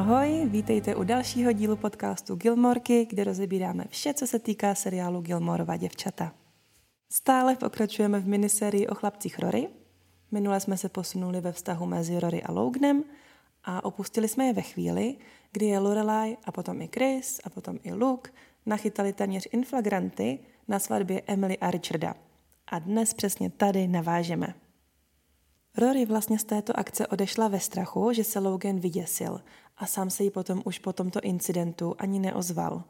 Ahoj, vítejte u dalšího dílu podcastu Gilmorky, kde rozebíráme vše, co se týká seriálu Gilmorova děvčata. Stále pokračujeme v minisérii o chlapcích Rory. Minule jsme se posunuli ve vztahu mezi Rory a Loganem a opustili jsme je ve chvíli, kdy je Lorelai a potom i Chris a potom i Luke nachytali téměř inflagranty na svatbě Emily a Richarda. A dnes přesně tady navážeme. Rory vlastně z této akce odešla ve strachu, že se Logan vyděsil a sám se jí potom už po tomto incidentu ani neozval.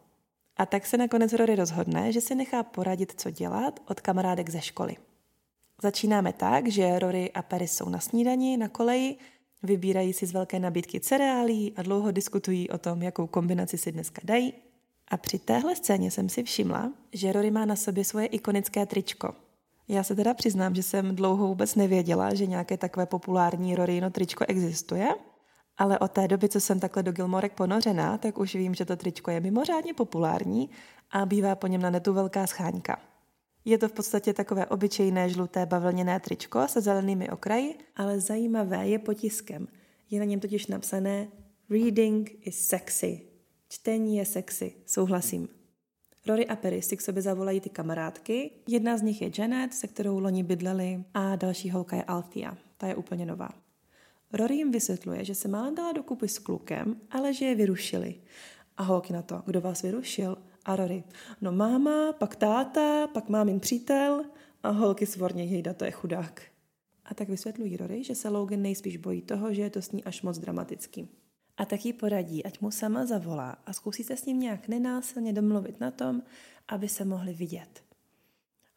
A tak se nakonec Rory rozhodne, že si nechá poradit, co dělat od kamarádek ze školy. Začínáme tak, že Rory a Paris jsou na snídani, na koleji, vybírají si z velké nabídky cereálí a dlouho diskutují o tom, jakou kombinaci si dneska dají. A při téhle scéně jsem si všimla, že Rory má na sobě svoje ikonické tričko – já se teda přiznám, že jsem dlouho vůbec nevěděla, že nějaké takové populární Rorino tričko existuje, ale od té doby, co jsem takhle do Gilmorek ponořená, tak už vím, že to tričko je mimořádně populární a bývá po něm na netu velká scháňka. Je to v podstatě takové obyčejné žluté bavlněné tričko se zelenými okraji, ale zajímavé je potiskem. Je na něm totiž napsané Reading is sexy. Čtení je sexy, souhlasím. Rory a Perry si k sobě zavolají ty kamarádky. Jedna z nich je Janet, se kterou loni bydleli, a další holka je Althea. Ta je úplně nová. Rory jim vysvětluje, že se málem dala dokupy s klukem, ale že je vyrušili. A holky na to, kdo vás vyrušil? A Rory, no máma, pak táta, pak mámin přítel a holky svorně, jejda, to je chudák. A tak vysvětlují Rory, že se Logan nejspíš bojí toho, že je to s ní až moc dramatický a tak jí poradí, ať mu sama zavolá a zkusí se s ním nějak nenásilně domluvit na tom, aby se mohli vidět.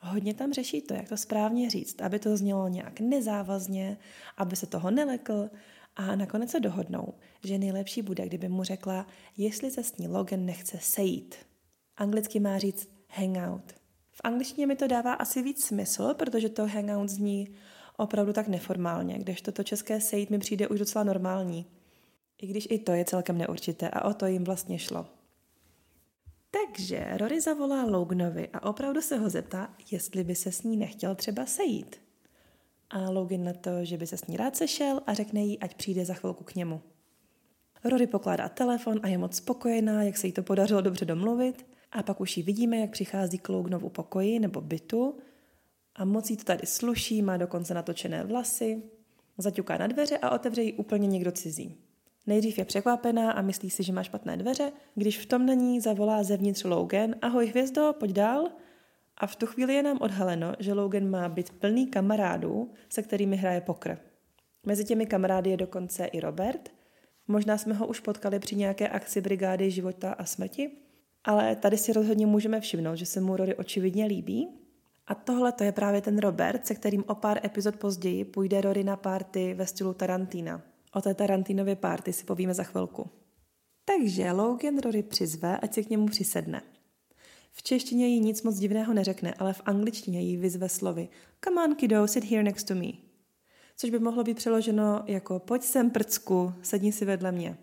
Hodně tam řeší to, jak to správně říct, aby to znělo nějak nezávazně, aby se toho nelekl a nakonec se dohodnou, že nejlepší bude, kdyby mu řekla, jestli se s ní Logan nechce sejít. Anglicky má říct hangout. V angličtině mi to dává asi víc smysl, protože to hangout zní opravdu tak neformálně, kdežto to české sejít mi přijde už docela normální. I když i to je celkem neurčité a o to jim vlastně šlo. Takže Rory zavolá Loganovi a opravdu se ho zeptá, jestli by se s ní nechtěl třeba sejít. A Logan na to, že by se s ní rád sešel a řekne jí, ať přijde za chvilku k němu. Rory pokládá telefon a je moc spokojená, jak se jí to podařilo dobře domluvit. A pak už ji vidíme, jak přichází k Loganovu pokoji nebo bytu. A moc jí to tady sluší, má dokonce natočené vlasy. Zaťuká na dveře a otevře jí úplně někdo cizí. Nejdřív je překvapená a myslí si, že má špatné dveře, když v tom na ní zavolá zevnitř Logan, ahoj hvězdo, pojď dál. A v tu chvíli je nám odhaleno, že Logan má být plný kamarádů, se kterými hraje pokr. Mezi těmi kamarády je dokonce i Robert. Možná jsme ho už potkali při nějaké akci brigády života a smrti, ale tady si rozhodně můžeme všimnout, že se mu Rory očividně líbí. A tohle to je právě ten Robert, se kterým o pár epizod později půjde Rory na párty ve stylu Tarantina. O té Tarantinově párty si povíme za chvilku. Takže Logan Rory přizve, ať se k němu přisedne. V češtině jí nic moc divného neřekne, ale v angličtině jí vyzve slovy Come on, kiddo, sit here next to me. Což by mohlo být přeloženo jako Pojď sem, prcku, sedni si vedle mě.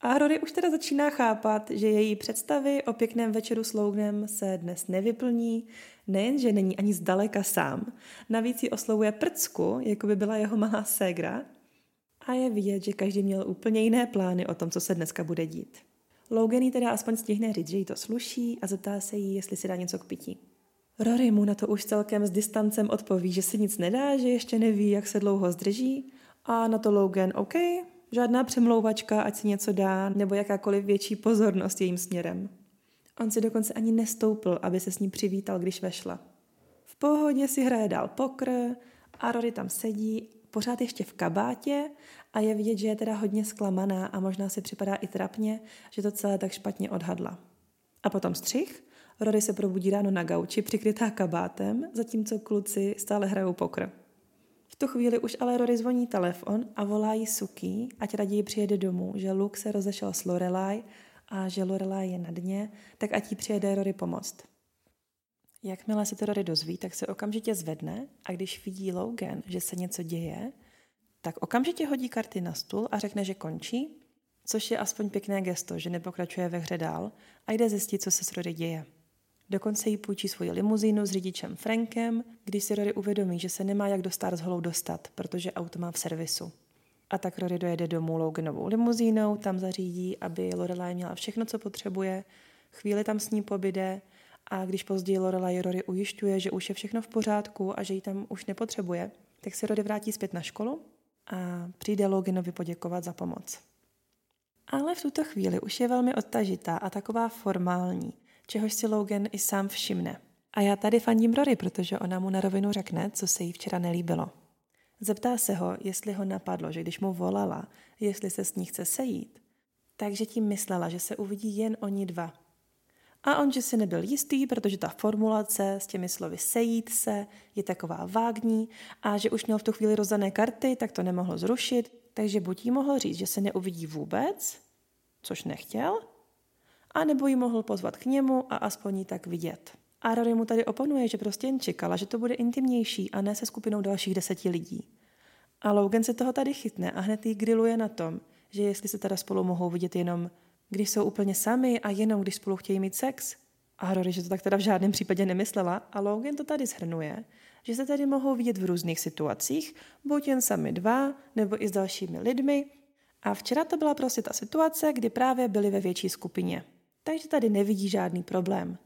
A Rory už teda začíná chápat, že její představy o pěkném večeru s Loganem se dnes nevyplní, nejen, že není ani zdaleka sám, navíc ji oslovuje prcku, jako by byla jeho malá ségra, a je vidět, že každý měl úplně jiné plány o tom, co se dneska bude dít. Logan jí teda aspoň stihne říct, že jí to sluší a zeptá se jí, jestli si dá něco k pití. Rory mu na to už celkem s distancem odpoví, že si nic nedá, že ještě neví, jak se dlouho zdrží a na to Logan, OK, žádná přemlouvačka, ať si něco dá, nebo jakákoliv větší pozornost jejím směrem. On si dokonce ani nestoupil, aby se s ní přivítal, když vešla. V pohodě si hraje dál pokr a Rory tam sedí pořád ještě v kabátě a je vidět, že je teda hodně zklamaná a možná si připadá i trapně, že to celé tak špatně odhadla. A potom střih. Rory se probudí ráno na gauči, přikrytá kabátem, zatímco kluci stále hrajou pokr. V tu chvíli už ale Rory zvoní telefon a volá jí Suki, ať raději přijede domů, že Luke se rozešel s Lorelai a že Lorelai je na dně, tak ať jí přijede Rory pomoct. Jakmile se to Rory dozví, tak se okamžitě zvedne a když vidí Logan, že se něco děje, tak okamžitě hodí karty na stůl a řekne, že končí, což je aspoň pěkné gesto, že nepokračuje ve hře dál a jde zjistit, co se s Rory děje. Dokonce jí půjčí svoji limuzínu s řidičem Frankem, když si Rory uvědomí, že se nemá jak do Stars Hollow dostat, protože auto má v servisu. A tak Rory dojede domů Loganovou limuzínou, tam zařídí, aby Lorelai měla všechno, co potřebuje, chvíli tam s ní pobyde a když později Lorelai Rory ujišťuje, že už je všechno v pořádku a že ji tam už nepotřebuje, tak se Rory vrátí zpět na školu a přijde Loganovi poděkovat za pomoc. Ale v tuto chvíli už je velmi odtažitá a taková formální, čehož si Logan i sám všimne. A já tady fandím Rory, protože ona mu na rovinu řekne, co se jí včera nelíbilo. Zeptá se ho, jestli ho napadlo, že když mu volala, jestli se s ní chce sejít, takže tím myslela, že se uvidí jen oni dva. A on, že si nebyl jistý, protože ta formulace s těmi slovy sejít se je taková vágní a že už měl v tu chvíli rozdané karty, tak to nemohl zrušit, takže buď jí mohl říct, že se neuvidí vůbec, což nechtěl, a nebo ji mohl pozvat k němu a aspoň ji tak vidět. A Rory mu tady oponuje, že prostě jen čekala, že to bude intimnější a ne se skupinou dalších deseti lidí. A Logan se toho tady chytne a hned jí grilluje na tom, že jestli se teda spolu mohou vidět jenom, když jsou úplně sami a jenom když spolu chtějí mít sex. A Rory, že to tak teda v žádném případě nemyslela a Logan to tady shrnuje, že se tady mohou vidět v různých situacích, buď jen sami dva, nebo i s dalšími lidmi. A včera to byla prostě ta situace, kdy právě byli ve větší skupině. Takže tady nevidí žádný problém.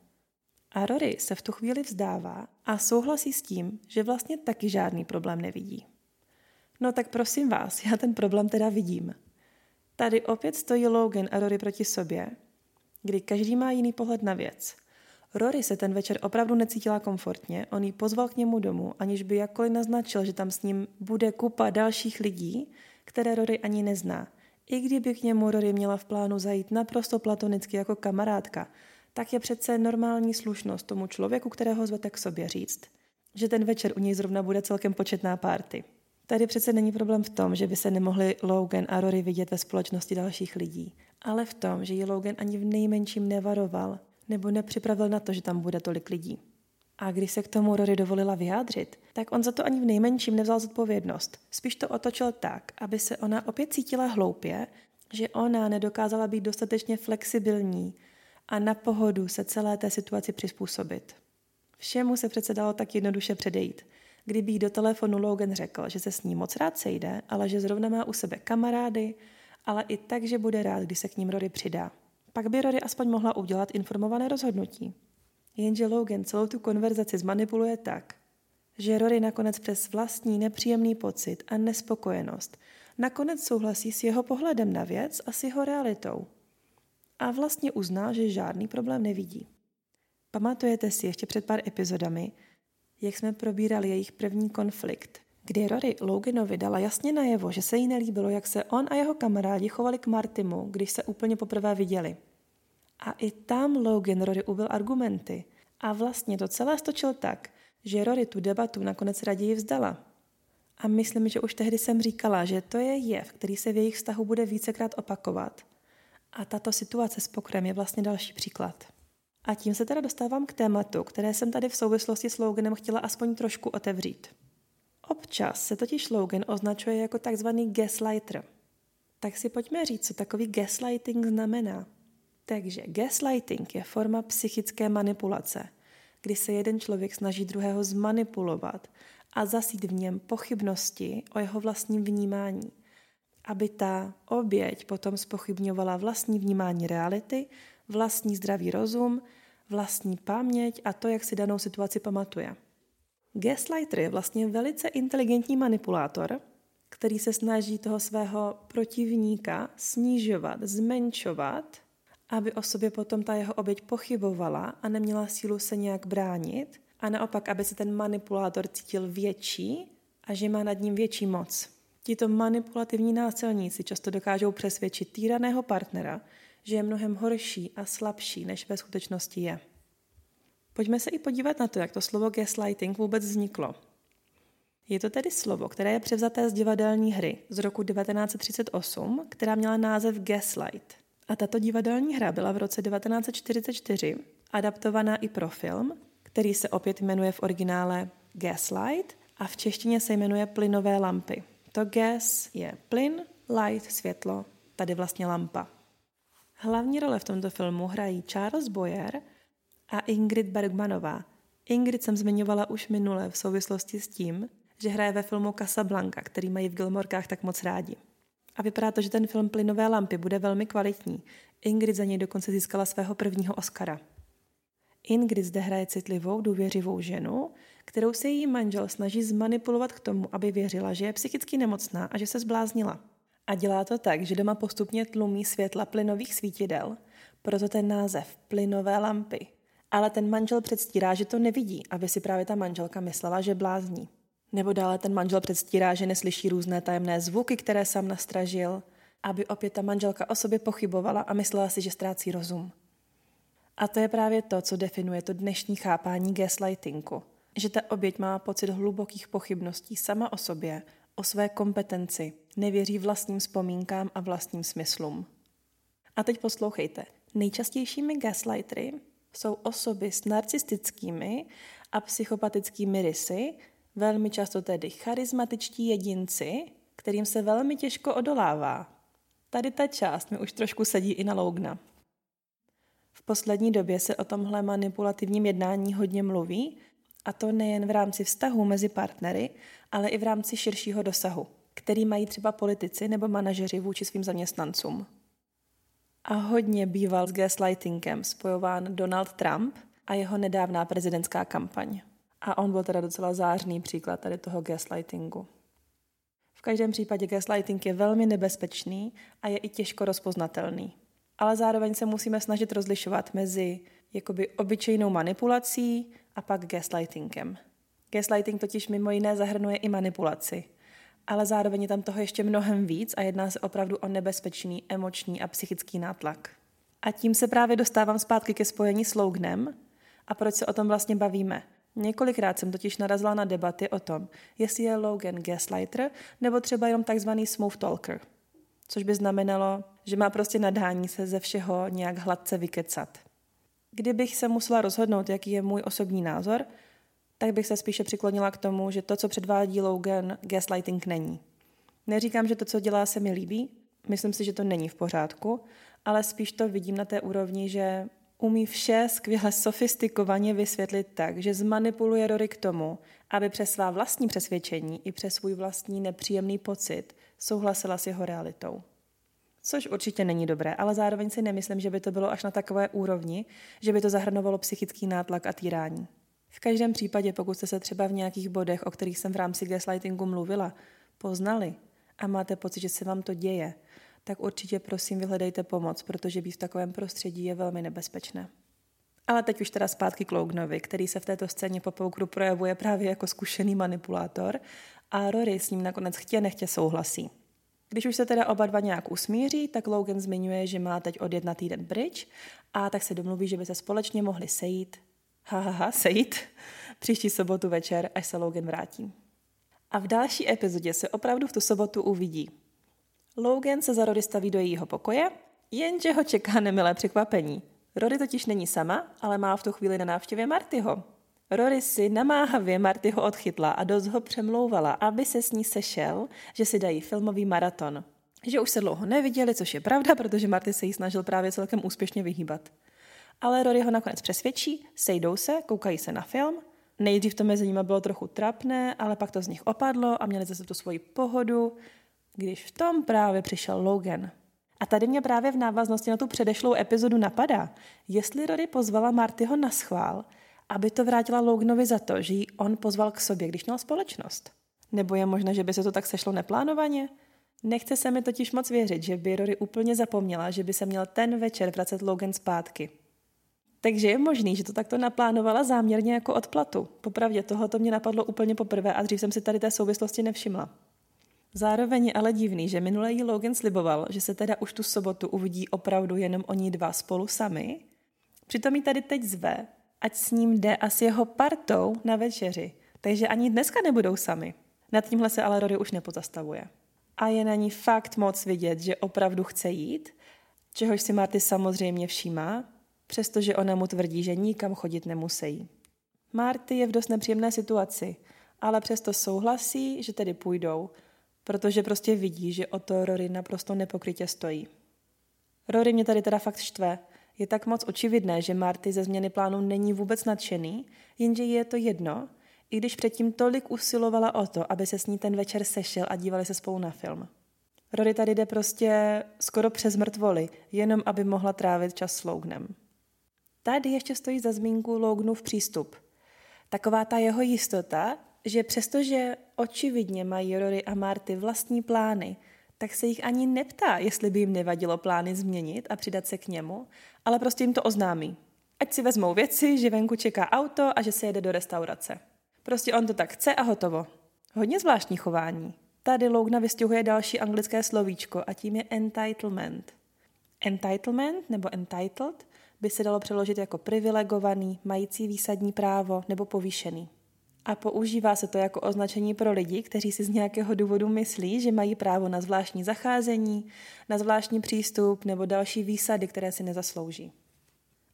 A Rory se v tu chvíli vzdává a souhlasí s tím, že vlastně taky žádný problém nevidí. No tak prosím vás, já ten problém teda vidím. Tady opět stojí Logan a Rory proti sobě, kdy každý má jiný pohled na věc. Rory se ten večer opravdu necítila komfortně, on ji pozval k němu domů, aniž by jakkoliv naznačil, že tam s ním bude kupa dalších lidí, které Rory ani nezná. I kdyby k němu Rory měla v plánu zajít naprosto platonicky jako kamarádka, tak je přece normální slušnost tomu člověku, kterého zvete k sobě říct, že ten večer u něj zrovna bude celkem početná párty. Tady přece není problém v tom, že by se nemohli Logan a Rory vidět ve společnosti dalších lidí, ale v tom, že ji Logan ani v nejmenším nevaroval nebo nepřipravil na to, že tam bude tolik lidí. A když se k tomu Rory dovolila vyjádřit, tak on za to ani v nejmenším nevzal zodpovědnost. Spíš to otočil tak, aby se ona opět cítila hloupě, že ona nedokázala být dostatečně flexibilní a na pohodu se celé té situaci přizpůsobit. Všemu se přece dalo tak jednoduše předejít. Kdyby jí do telefonu Logan řekl, že se s ní moc rád sejde, ale že zrovna má u sebe kamarády, ale i tak, že bude rád, když se k ním Rory přidá. Pak by Rory aspoň mohla udělat informované rozhodnutí. Jenže Logan celou tu konverzaci zmanipuluje tak, že Rory nakonec přes vlastní nepříjemný pocit a nespokojenost nakonec souhlasí s jeho pohledem na věc a s jeho realitou a vlastně uzná, že žádný problém nevidí. Pamatujete si ještě před pár epizodami, jak jsme probírali jejich první konflikt, kdy Rory Loganovi dala jasně najevo, že se jí nelíbilo, jak se on a jeho kamarádi chovali k Martimu, když se úplně poprvé viděli. A i tam Logan Rory ubil argumenty a vlastně to celé stočil tak, že Rory tu debatu nakonec raději vzdala. A myslím, že už tehdy jsem říkala, že to je jev, který se v jejich vztahu bude vícekrát opakovat – a tato situace s pokrem je vlastně další příklad. A tím se teda dostávám k tématu, které jsem tady v souvislosti s Loganem chtěla aspoň trošku otevřít. Občas se totiž Logan označuje jako takzvaný gaslighter. Tak si pojďme říct, co takový gaslighting znamená. Takže gaslighting je forma psychické manipulace, kdy se jeden člověk snaží druhého zmanipulovat a zasít v něm pochybnosti o jeho vlastním vnímání – aby ta oběť potom spochybňovala vlastní vnímání reality, vlastní zdravý rozum, vlastní paměť a to, jak si danou situaci pamatuje. Gaslighter je vlastně velice inteligentní manipulátor, který se snaží toho svého protivníka snižovat, zmenšovat, aby o sobě potom ta jeho oběť pochybovala a neměla sílu se nějak bránit, a naopak, aby se ten manipulátor cítil větší a že má nad ním větší moc. Tito manipulativní násilníci často dokážou přesvědčit týraného partnera, že je mnohem horší a slabší, než ve skutečnosti je. Pojďme se i podívat na to, jak to slovo gaslighting vůbec vzniklo. Je to tedy slovo, které je převzaté z divadelní hry z roku 1938, která měla název Gaslight. A tato divadelní hra byla v roce 1944 adaptovaná i pro film, který se opět jmenuje v originále Gaslight a v češtině se jmenuje Plynové lampy. To gas je plyn, light, světlo, tady vlastně lampa. Hlavní role v tomto filmu hrají Charles Boyer a Ingrid Bergmanová. Ingrid jsem zmiňovala už minule v souvislosti s tím, že hraje ve filmu Casablanca, který mají v Gilmorkách tak moc rádi. a vypadá to, že ten film Plynové lampy bude velmi kvalitní. Ingrid za něj dokonce získala svého prvního Oscara. Ingrid zde hraje citlivou, důvěřivou ženu, kterou se její manžel snaží zmanipulovat k tomu, aby věřila, že je psychicky nemocná a že se zbláznila. A dělá to tak, že doma postupně tlumí světla plynových svítidel, proto ten název plynové lampy. Ale ten manžel předstírá, že to nevidí, aby si právě ta manželka myslela, že blázní. Nebo dále ten manžel předstírá, že neslyší různé tajemné zvuky, které sám nastražil, aby opět ta manželka o sobě pochybovala a myslela si, že ztrácí rozum. A to je právě to, co definuje to dnešní chápání gaslightingu. Že ta oběť má pocit hlubokých pochybností sama o sobě, o své kompetenci, nevěří vlastním vzpomínkám a vlastním smyslům. A teď poslouchejte. Nejčastějšími gaslightery jsou osoby s narcistickými a psychopatickými rysy, velmi často tedy charismatičtí jedinci, kterým se velmi těžko odolává. Tady ta část mi už trošku sedí i na Lougna. V poslední době se o tomhle manipulativním jednání hodně mluví, a to nejen v rámci vztahu mezi partnery, ale i v rámci širšího dosahu, který mají třeba politici nebo manažeři vůči svým zaměstnancům. A hodně býval s gaslightingem spojován Donald Trump a jeho nedávná prezidentská kampaň. A on byl teda docela zářný příklad tady toho gaslightingu. V každém případě gaslighting je velmi nebezpečný a je i těžko rozpoznatelný. Ale zároveň se musíme snažit rozlišovat mezi jakoby obyčejnou manipulací a pak gaslightingem. Gaslighting totiž mimo jiné zahrnuje i manipulaci, ale zároveň je tam toho ještě mnohem víc a jedná se opravdu o nebezpečný emoční a psychický nátlak. A tím se právě dostávám zpátky ke spojení s Lognem a proč se o tom vlastně bavíme. Několikrát jsem totiž narazila na debaty o tom, jestli je Logan gaslighter nebo třeba jenom takzvaný smooth talker, což by znamenalo, že má prostě nadhání se ze všeho nějak hladce vykecat. Kdybych se musela rozhodnout, jaký je můj osobní názor, tak bych se spíše přiklonila k tomu, že to, co předvádí Logan, gaslighting není. Neříkám, že to, co dělá, se mi líbí, myslím si, že to není v pořádku, ale spíš to vidím na té úrovni, že umí vše skvěle sofistikovaně vysvětlit tak, že zmanipuluje Rory k tomu, aby přes svá vlastní přesvědčení i přes svůj vlastní nepříjemný pocit souhlasila s jeho realitou. Což určitě není dobré, ale zároveň si nemyslím, že by to bylo až na takové úrovni, že by to zahrnovalo psychický nátlak a týrání. V každém případě, pokud jste se třeba v nějakých bodech, o kterých jsem v rámci gaslightingu mluvila, poznali a máte pocit, že se vám to děje, tak určitě prosím vyhledejte pomoc, protože být v takovém prostředí je velmi nebezpečné. Ale teď už teda zpátky k Lognovi, který se v této scéně po poukru projevuje právě jako zkušený manipulátor a Rory s ním nakonec chtě nechtě souhlasí. Když už se teda oba dva nějak usmíří, tak Logan zmiňuje, že má teď odjet na týden bridge a tak se domluví, že by se společně mohli sejít, hahaha, ha, ha, sejít, příští sobotu večer, až se Logan vrátí. A v další epizodě se opravdu v tu sobotu uvidí. Logan se za Rory staví do jejího pokoje, jenže ho čeká nemilé překvapení. Rory totiž není sama, ale má v tu chvíli na návštěvě Martyho. Rory si namáhavě Martyho odchytla a dost ho přemlouvala, aby se s ní sešel, že si dají filmový maraton. Že už se dlouho neviděli, což je pravda, protože Marty se jí snažil právě celkem úspěšně vyhýbat. Ale Rory ho nakonec přesvědčí, sejdou se, koukají se na film. Nejdřív to mezi nimi bylo trochu trapné, ale pak to z nich opadlo a měli zase tu svoji pohodu, když v tom právě přišel Logan. A tady mě právě v návaznosti na tu předešlou epizodu napadá, jestli Rory pozvala Martyho na schvál, aby to vrátila Loganovi za to, že ji on pozval k sobě, když měl společnost. Nebo je možné, že by se to tak sešlo neplánovaně? Nechce se mi totiž moc věřit, že by Rory úplně zapomněla, že by se měl ten večer vracet Logan zpátky. Takže je možný, že to takto naplánovala záměrně jako odplatu. Popravdě toho to mě napadlo úplně poprvé a dřív jsem si tady té souvislosti nevšimla. Zároveň je ale divný, že minule jí Logan sliboval, že se teda už tu sobotu uvidí opravdu jenom oni dva spolu sami. Přitom jí tady teď zve, ať s ním jde a s jeho partou na večeři. Takže ani dneska nebudou sami. Nad tímhle se ale Rory už nepozastavuje. A je na ní fakt moc vidět, že opravdu chce jít, čehož si Marty samozřejmě všímá, přestože ona mu tvrdí, že nikam chodit nemusí. Marty je v dost nepříjemné situaci, ale přesto souhlasí, že tedy půjdou, protože prostě vidí, že o to Rory naprosto nepokrytě stojí. Rory mě tady teda fakt štve, je tak moc očividné, že Marty ze změny plánu není vůbec nadšený, jenže je to jedno, i když předtím tolik usilovala o to, aby se s ní ten večer sešel a dívali se spolu na film. Rory tady jde prostě skoro přes mrtvoly, jenom aby mohla trávit čas s Loganem. Tady ještě stojí za zmínku Loganův přístup. Taková ta jeho jistota, že přestože očividně mají Rory a Marty vlastní plány, tak se jich ani neptá, jestli by jim nevadilo plány změnit a přidat se k němu, ale prostě jim to oznámí. Ať si vezmou věci, že venku čeká auto a že se jede do restaurace. Prostě on to tak chce a hotovo. Hodně zvláštní chování. Tady Lougna vystihuje další anglické slovíčko a tím je entitlement. Entitlement nebo entitled by se dalo přeložit jako privilegovaný, mající výsadní právo nebo povýšený. A používá se to jako označení pro lidi, kteří si z nějakého důvodu myslí, že mají právo na zvláštní zacházení, na zvláštní přístup nebo další výsady, které si nezaslouží.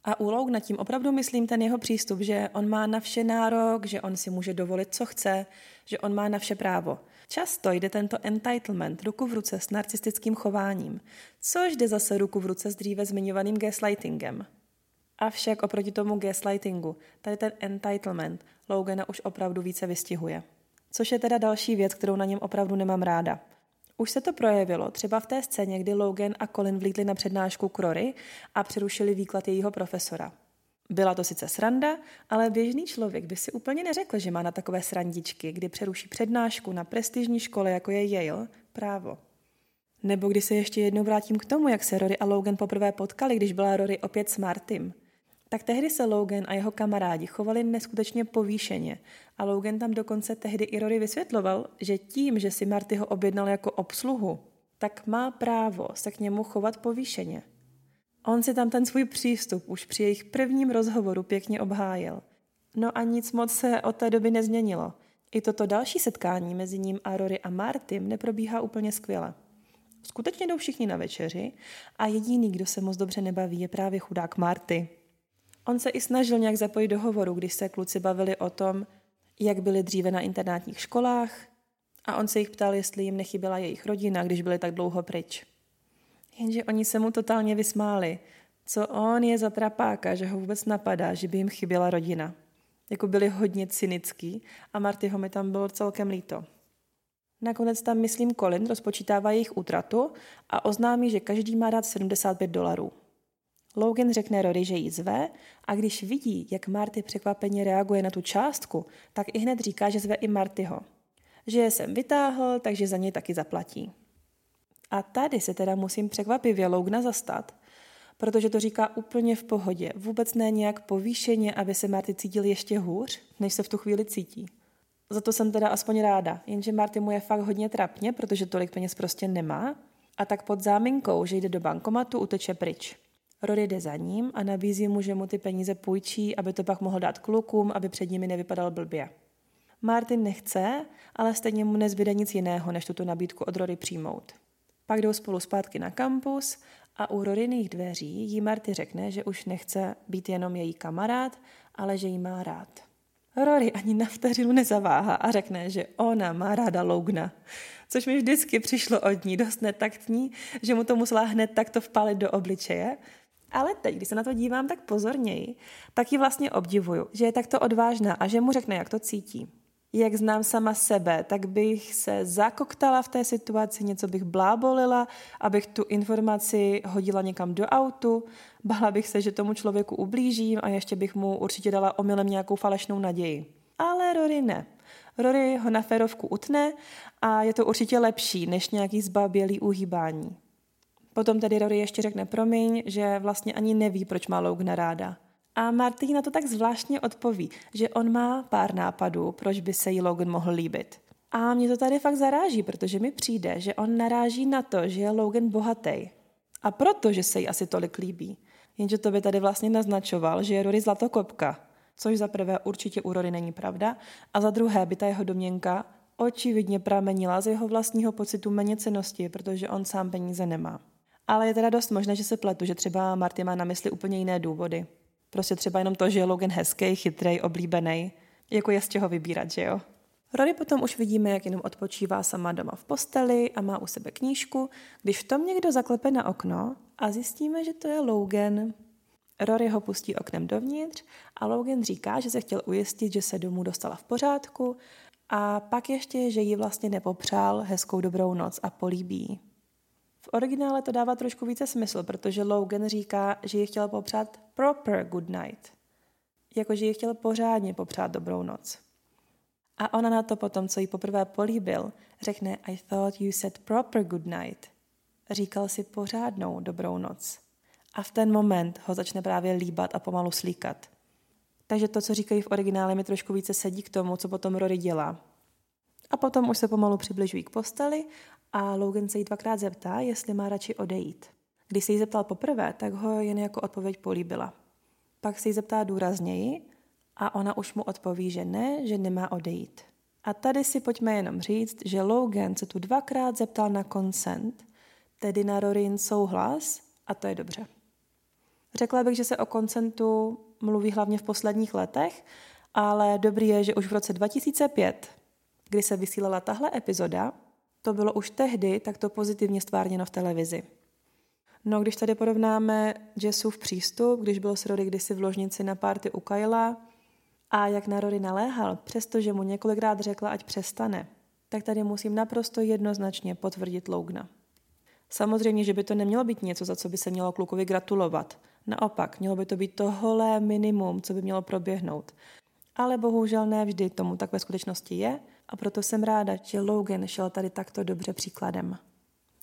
A u na tím opravdu myslím ten jeho přístup, že on má na vše nárok, že on si může dovolit, co chce, že on má na vše právo. Často jde tento entitlement ruku v ruce s narcistickým chováním, což jde zase ruku v ruce s dříve zmiňovaným gaslightingem. Avšak oproti tomu gaslightingu, tady ten entitlement Logana už opravdu více vystihuje. Což je teda další věc, kterou na něm opravdu nemám ráda. Už se to projevilo třeba v té scéně, kdy Logan a Colin vlítli na přednášku Rory a přerušili výklad jejího profesora. Byla to sice sranda, ale běžný člověk by si úplně neřekl, že má na takové srandičky, kdy přeruší přednášku na prestižní škole, jako je Yale, právo. Nebo když se ještě jednou vrátím k tomu, jak se Rory a Logan poprvé potkali, když byla Rory opět s Martym tak tehdy se Logan a jeho kamarádi chovali neskutečně povýšeně a Logan tam dokonce tehdy i Rory vysvětloval, že tím, že si Marty ho objednal jako obsluhu, tak má právo se k němu chovat povýšeně. On si tam ten svůj přístup už při jejich prvním rozhovoru pěkně obhájil. No a nic moc se od té doby nezměnilo. I toto další setkání mezi ním a Rory a Martym neprobíhá úplně skvěle. Skutečně jdou všichni na večeři a jediný, kdo se moc dobře nebaví, je právě chudák Marty. On se i snažil nějak zapojit do hovoru, když se kluci bavili o tom, jak byli dříve na internátních školách a on se jich ptal, jestli jim nechyběla jejich rodina, když byli tak dlouho pryč. Jenže oni se mu totálně vysmáli. Co on je za trapáka, že ho vůbec napadá, že by jim chyběla rodina. Jako byli hodně cynický a Martyho mi tam bylo celkem líto. Nakonec tam, myslím, Colin rozpočítává jejich útratu a oznámí, že každý má dát 75 dolarů. Logan řekne Rory, že jí zve a když vidí, jak Marty překvapeně reaguje na tu částku, tak i hned říká, že zve i Martyho. Že je sem vytáhl, takže za něj taky zaplatí. A tady se teda musím překvapivě Logna zastat, protože to říká úplně v pohodě, vůbec ne nějak povýšeně, aby se Marty cítil ještě hůř, než se v tu chvíli cítí. Za to jsem teda aspoň ráda, jenže Marty mu je fakt hodně trapně, protože tolik peněz prostě nemá a tak pod záminkou, že jde do bankomatu, uteče pryč. Rory jde za ním a nabízí mu, že mu ty peníze půjčí, aby to pak mohl dát klukům, aby před nimi nevypadal blbě. Martin nechce, ale stejně mu nezbyde nic jiného, než tuto nabídku od Rory přijmout. Pak jdou spolu zpátky na kampus a u Roryných dveří jí Marty řekne, že už nechce být jenom její kamarád, ale že jí má rád. Rory ani na vteřinu nezaváhá a řekne, že ona má ráda Lougna. Což mi vždycky přišlo od ní dost netaktní, že mu to musela hned takto vpálit do obličeje, ale teď, když se na to dívám tak pozorněji, tak ji vlastně obdivuju, že je takto odvážná a že mu řekne, jak to cítí. Jak znám sama sebe, tak bych se zakoktala v té situaci, něco bych blábolila, abych tu informaci hodila někam do autu, bála bych se, že tomu člověku ublížím a ještě bych mu určitě dala omylem nějakou falešnou naději. Ale Rory ne. Rory ho na férovku utne a je to určitě lepší, než nějaký zbabělý uhýbání. Potom tedy Rory ještě řekne promiň, že vlastně ani neví, proč má Logna ráda. A Marty na to tak zvláštně odpoví, že on má pár nápadů, proč by se jí Logan mohl líbit. A mě to tady fakt zaráží, protože mi přijde, že on naráží na to, že je Logan bohatý. A proto, že se jí asi tolik líbí. Jenže to by tady vlastně naznačoval, že je Rory zlatokopka, což za prvé určitě u Rory není pravda, a za druhé by ta jeho domněnka očividně pramenila z jeho vlastního pocitu méněcenosti, protože on sám peníze nemá. Ale je teda dost možné, že se pletu, že třeba Marty má na mysli úplně jiné důvody. Prostě třeba jenom to, že je Logan hezký, chytrý, oblíbený. Jako je z čeho vybírat, že jo? Rory potom už vidíme, jak jenom odpočívá sama doma v posteli a má u sebe knížku, když v tom někdo zaklepe na okno a zjistíme, že to je Logan. Rory ho pustí oknem dovnitř a Logan říká, že se chtěl ujistit, že se domů dostala v pořádku a pak ještě, že ji vlastně nepopřál hezkou dobrou noc a políbí. V originále to dává trošku více smysl, protože Logan říká, že ji chtěl popřát proper good night. Jakože ji chtěl pořádně popřát dobrou noc. A ona na to potom, co jí poprvé políbil, řekne I thought you said proper good night. Říkal si pořádnou dobrou noc. A v ten moment ho začne právě líbat a pomalu slíkat. Takže to, co říkají v originále, mi trošku více sedí k tomu, co potom Rory dělá. A potom už se pomalu přibližují k posteli a Logan se jí dvakrát zeptá, jestli má radši odejít. Když se jí zeptal poprvé, tak ho jen jako odpověď políbila. Pak se jí zeptá důrazněji a ona už mu odpoví, že ne, že nemá odejít. A tady si pojďme jenom říct, že Logan se tu dvakrát zeptal na consent, tedy na Rorin souhlas, a to je dobře. Řekla bych, že se o koncentu mluví hlavně v posledních letech, ale dobrý je, že už v roce 2005, kdy se vysílala tahle epizoda, to bylo už tehdy takto pozitivně stvárněno v televizi. No, když tady porovnáme Jessův přístup, když byl s Rory kdysi v ložnici na párty u Kyla a jak na Rory naléhal, přestože mu několikrát řekla, ať přestane, tak tady musím naprosto jednoznačně potvrdit Logna. Samozřejmě, že by to nemělo být něco, za co by se mělo klukovi gratulovat. Naopak, mělo by to být to holé minimum, co by mělo proběhnout. Ale bohužel ne vždy tomu tak ve skutečnosti je a proto jsem ráda, že Logan šel tady takto dobře příkladem.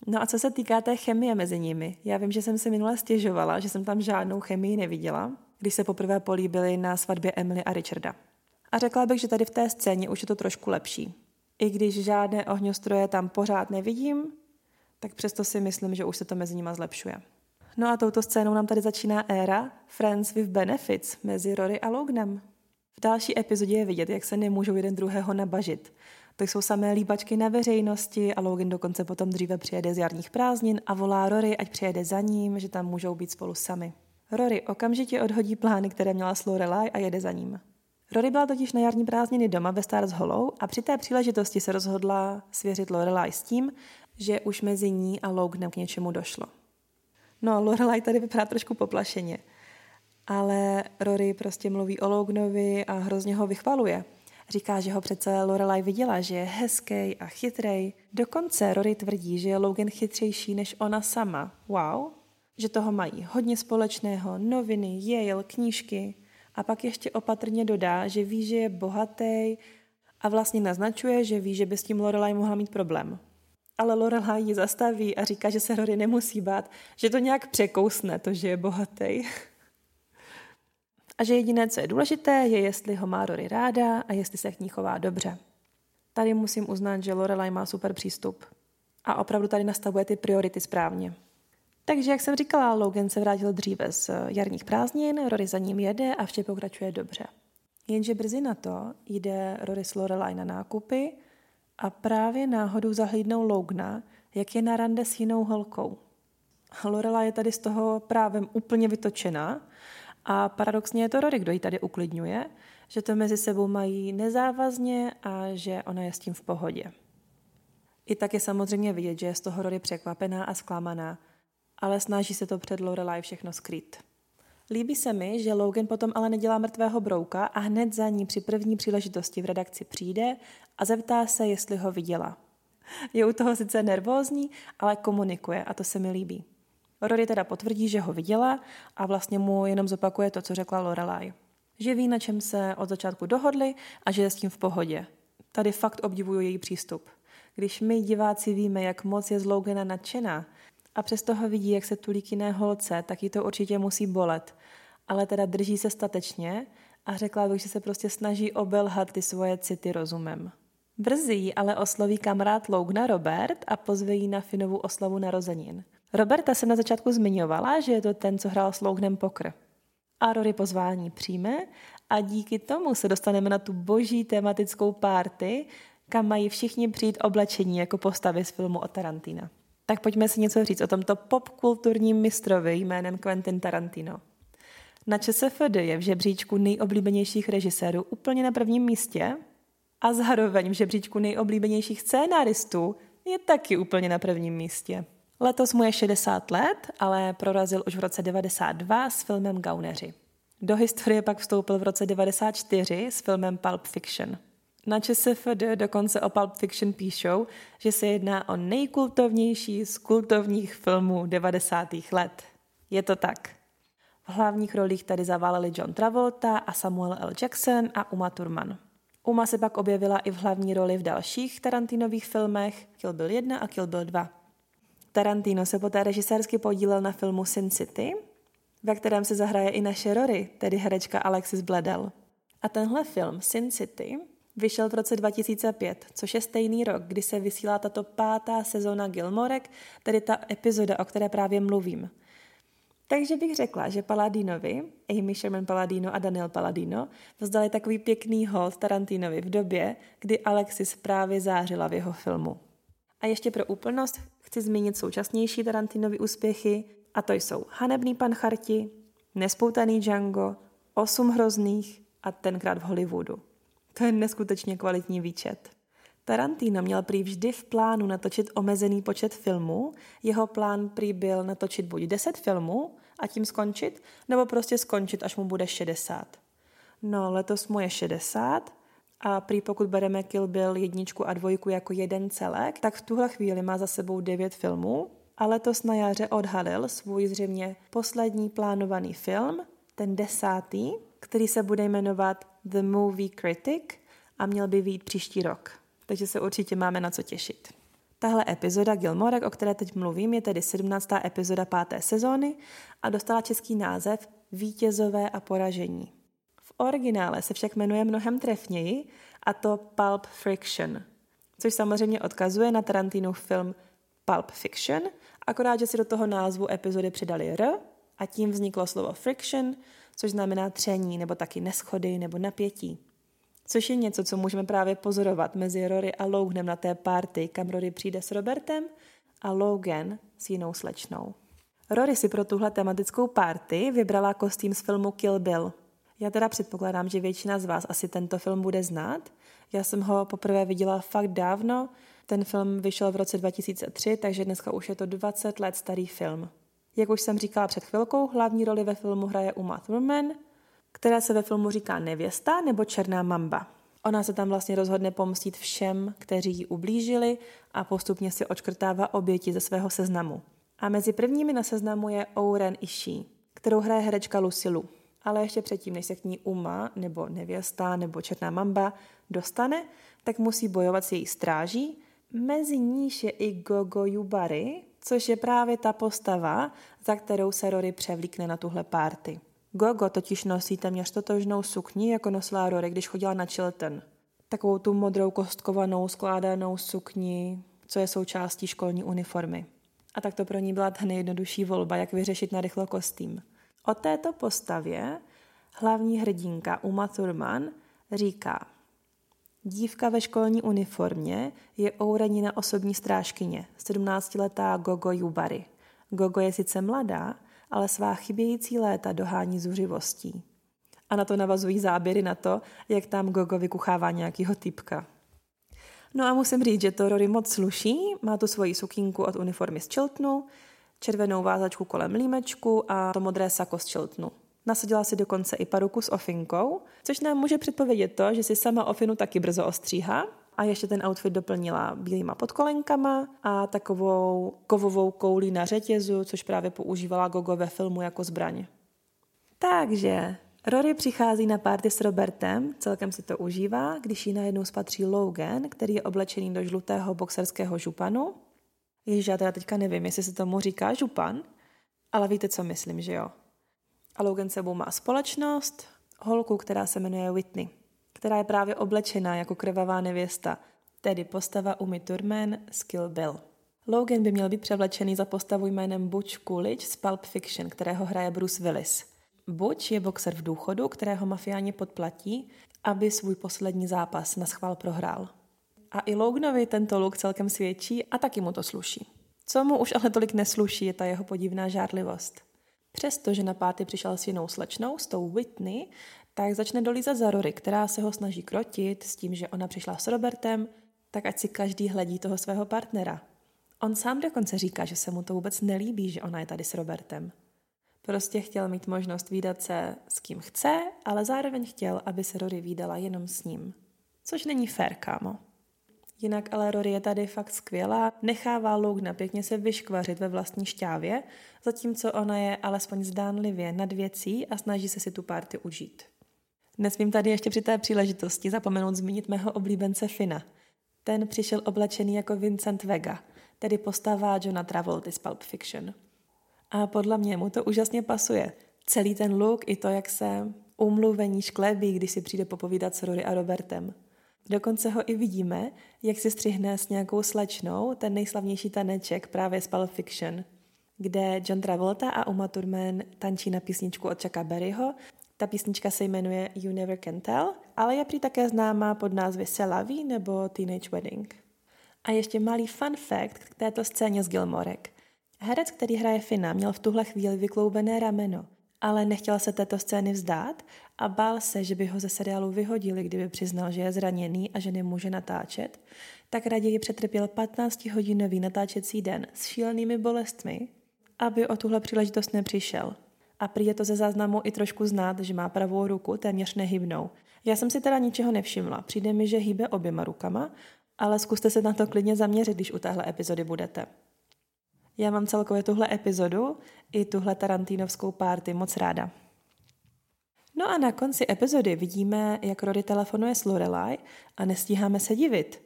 No a co se týká té chemie mezi nimi, já vím, že jsem se minule stěžovala, že jsem tam žádnou chemii neviděla, když se poprvé políbili na svatbě Emily a Richarda. A řekla bych, že tady v té scéně už je to trošku lepší. I když žádné ohňostroje tam pořád nevidím, tak přesto si myslím, že už se to mezi nimi zlepšuje. No a touto scénou nám tady začíná éra Friends with Benefits mezi Rory a Loganem. Další epizodě je vidět, jak se nemůžou jeden druhého nabažit. To jsou samé líbačky na veřejnosti a Logan dokonce potom dříve přijede z jarních prázdnin a volá Rory, ať přijede za ním, že tam můžou být spolu sami. Rory okamžitě odhodí plány, které měla s Lorelai a jede za ním. Rory byla totiž na jarní prázdniny doma ve Stars Hollow a při té příležitosti se rozhodla svěřit Lorelai s tím, že už mezi ní a Loganem k něčemu došlo. No, Lorelai tady vypadá trošku poplašeně, ale Rory prostě mluví o Loganovi a hrozně ho vychvaluje. Říká, že ho přece Lorelai viděla, že je hezký a chytrej. Dokonce Rory tvrdí, že je Logan chytřejší než ona sama. Wow. Že toho mají hodně společného, noviny, Yale, knížky. A pak ještě opatrně dodá, že ví, že je bohatý a vlastně naznačuje, že ví, že by s tím Lorelai mohla mít problém ale Lorelai ji zastaví a říká, že se Rory nemusí bát, že to nějak překousne, to, že je bohatý. A že jediné, co je důležité, je, jestli ho má Rory ráda a jestli se k ní chová dobře. Tady musím uznat, že Lorelai má super přístup. A opravdu tady nastavuje ty priority správně. Takže, jak jsem říkala, Logan se vrátil dříve z jarních prázdnin, Rory za ním jede a vše pokračuje dobře. Jenže brzy na to jde Rory s Lorelai na nákupy a právě náhodou zahlídnou Lougna, jak je na rande s jinou holkou. Lorela je tady z toho právem úplně vytočená a paradoxně je to Rory, kdo ji tady uklidňuje, že to mezi sebou mají nezávazně a že ona je s tím v pohodě. I tak je samozřejmě vidět, že je z toho Rory překvapená a zklamaná, ale snaží se to před Lorelai všechno skrýt. Líbí se mi, že Logan potom ale nedělá mrtvého brouka a hned za ní při první příležitosti v redakci přijde a zeptá se, jestli ho viděla. Je u toho sice nervózní, ale komunikuje a to se mi líbí. Rory teda potvrdí, že ho viděla a vlastně mu jenom zopakuje to, co řekla Lorelai. Že ví, na čem se od začátku dohodli a že je s tím v pohodě. Tady fakt obdivuju její přístup. Když my diváci víme, jak moc je z Logana nadšená a přesto ho vidí, jak se tulí k jiné holce, tak jí to určitě musí bolet. Ale teda drží se statečně a řekla bych, že se prostě snaží obelhat ty svoje city rozumem. Brzy ji ale osloví kamarád Lougna Robert a pozve ji na Finovu oslavu narozenin. Roberta jsem na začátku zmiňovala, že je to ten, co hrál s Lougnem pokr. A Rory pozvání přijme a díky tomu se dostaneme na tu boží tematickou párty, kam mají všichni přijít oblečení jako postavy z filmu o Tarantina. Tak pojďme si něco říct o tomto popkulturním mistrovi jménem Quentin Tarantino. Na ČSFD je v žebříčku nejoblíbenějších režisérů úplně na prvním místě a zároveň v žebříčku nejoblíbenějších scénáristů je taky úplně na prvním místě. Letos mu je 60 let, ale prorazil už v roce 92 s filmem Gauneři. Do historie pak vstoupil v roce 94 s filmem Pulp Fiction. Na ČSFD dokonce o Pulp Fiction píšou, že se jedná o nejkultovnější z kultovních filmů 90. let. Je to tak. V hlavních rolích tady zaváleli John Travolta a Samuel L. Jackson a Uma Thurman. Uma se pak objevila i v hlavní roli v dalších Tarantinových filmech Kill Bill 1 a Kill Bill 2. Tarantino se poté režisérsky podílel na filmu Sin City, ve kterém se zahraje i naše Rory, tedy herečka Alexis Bledel. A tenhle film Sin City vyšel v roce 2005, což je stejný rok, kdy se vysílá tato pátá sezóna Gilmorek, tedy ta epizoda, o které právě mluvím. Takže bych řekla, že Paladinovi, Amy Sherman Paladino a Daniel Paladino, vzdali takový pěkný hold Tarantinovi v době, kdy Alexis právě zářila v jeho filmu. A ještě pro úplnost chci zmínit současnější Tarantinovy úspěchy, a to jsou Hanebný pan Charti, Nespoutaný Django, Osm hrozných a tenkrát v Hollywoodu. To je neskutečně kvalitní výčet. Tarantino měl prý vždy v plánu natočit omezený počet filmů. Jeho plán prý byl natočit buď 10 filmů a tím skončit, nebo prostě skončit, až mu bude 60. No, letos mu je 60 a prý pokud bereme Kill Bill jedničku a dvojku jako jeden celek, tak v tuhle chvíli má za sebou 9 filmů a letos na jaře odhalil svůj zřejmě poslední plánovaný film, ten desátý, který se bude jmenovat The Movie Critic a měl by výjít příští rok. Takže se určitě máme na co těšit. Tahle epizoda Gilmorek, o které teď mluvím, je tedy 17. epizoda páté sezóny a dostala český název Vítězové a poražení. Originále se však jmenuje mnohem trefněji a to Pulp Friction, což samozřejmě odkazuje na Tarantinův film Pulp Fiction, akorát, že si do toho názvu epizody přidali R a tím vzniklo slovo friction, což znamená tření nebo taky neschody nebo napětí. Což je něco, co můžeme právě pozorovat mezi Rory a Loganem na té party, kam Rory přijde s Robertem a Logan s jinou slečnou. Rory si pro tuhle tematickou party vybrala kostým z filmu Kill Bill. Já teda předpokládám, že většina z vás asi tento film bude znát. Já jsem ho poprvé viděla fakt dávno, ten film vyšel v roce 2003, takže dneska už je to 20 let starý film. Jak už jsem říkala před chvilkou, hlavní roli ve filmu hraje Uma Thurman, která se ve filmu říká nevěsta nebo černá mamba. Ona se tam vlastně rozhodne pomstit všem, kteří ji ublížili a postupně si očkrtává oběti ze svého seznamu. A mezi prvními na seznamu je Ouren Ishii, kterou hraje herečka Lucy Liu. Ale ještě předtím, než se k ní Uma, nebo nevěsta, nebo černá mamba dostane, tak musí bojovat s její stráží, mezi níž je i Gogo Yubari, což je právě ta postava, za kterou se Rory převlíkne na tuhle párty. Gogo totiž nosí téměř totožnou sukni, jako nosila Rory, když chodila na Chilton. Takovou tu modrou kostkovanou skládanou sukni, co je součástí školní uniformy. A tak to pro ní byla ta nejjednodušší volba, jak vyřešit na rychlo kostým. O této postavě hlavní hrdinka Uma Thurman říká – Dívka ve školní uniformě je Ouranina osobní strážkyně, 17-letá Gogo Yubari. Gogo je sice mladá, ale svá chybějící léta dohání zuřivostí. A na to navazují záběry na to, jak tam Gogo vykuchává nějakýho typka. No a musím říct, že to Rory moc sluší, má tu svoji sukínku od uniformy z Chiltonu, červenou vázačku kolem límečku a to modré sako z Chiltonu. Nasadila si dokonce i paruku s ofinkou, což nám může předpovědět to, že si sama ofinu taky brzo ostříhá. A ještě ten outfit doplnila bílýma podkolenkama a takovou kovovou koulí na řetězu, což právě používala Gogo ve filmu jako zbraň. Takže Rory přichází na párty s Robertem, celkem si to užívá, když jí najednou spatří Logan, který je oblečený do žlutého boxerského županu. Ježiš, já teda teďka nevím, jestli se tomu říká župan, ale víte, co myslím, že jo? A Logan sebou má společnost, holku, která se jmenuje Whitney, která je právě oblečená jako krvavá nevěsta, tedy postava Umi Turman z Kill Bill. Logan by měl být převlečený za postavu jménem Butch Coolidge z Pulp Fiction, kterého hraje Bruce Willis. Butch je boxer v důchodu, kterého mafiáni podplatí, aby svůj poslední zápas na schvál prohrál. A i Loganovi tento look celkem svědčí a taky mu to sluší. Co mu už ale tolik nesluší, je ta jeho podivná žádlivost. Přestože na párty přišel s jinou slečnou, s tou Whitney, tak začne dolízat za Rory, která se ho snaží krotit s tím, že ona přišla s Robertem, tak ať si každý hledí toho svého partnera. On sám dokonce říká, že se mu to vůbec nelíbí, že ona je tady s Robertem. Prostě chtěl mít možnost výdat se s kým chce, ale zároveň chtěl, aby se Rory výdala jenom s ním. Což není fér, kámo. Jinak ale Rory je tady fakt skvělá, nechává Logna pěkně se vyškvařit ve vlastní šťávě, zatímco ona je alespoň zdánlivě nad věcí a snaží se si tu party užít. Nesmím tady ještě při té příležitosti zapomenout zmínit mého oblíbence Fina. Ten přišel oblečený jako Vincent Vega, tedy postava Johna Travolty z Pulp Fiction. A podle mě mu to úžasně pasuje. Celý ten look i to, jak se umluvení šklebí, když si přijde popovídat s Rory a Robertem. Dokonce ho i vidíme, jak si střihne s nějakou slečnou ten nejslavnější taneček právě z Pulp Fiction, kde John Travolta a Uma Thurman tančí na písničku od Chucka Berryho. Ta písnička se jmenuje You Never Can Tell, ale je prý také známá pod názvy Selavi nebo Teenage Wedding. A ještě malý fun fact k této scéně z Gilmorek. Herec, který hraje Fina, měl v tuhle chvíli vykloubené rameno, ale nechtěl se této scény vzdát a bál se, že by ho ze seriálu vyhodili, kdyby přiznal, že je zraněný a že nemůže natáčet, tak raději přetrpěl 15-hodinový natáčecí den s šílenými bolestmi, aby o tuhle příležitost nepřišel. A prý je to ze záznamu i trošku znát, že má pravou ruku téměř nehybnou. Já jsem si teda ničeho nevšimla. Přijde mi, že hýbe oběma rukama, ale zkuste se na to klidně zaměřit, když u téhle epizody budete. Já mám celkově tuhle epizodu i tuhle Tarantínovskou párty moc ráda. No a na konci epizody vidíme, jak Rory telefonuje s Lorelai a nestíháme se divit.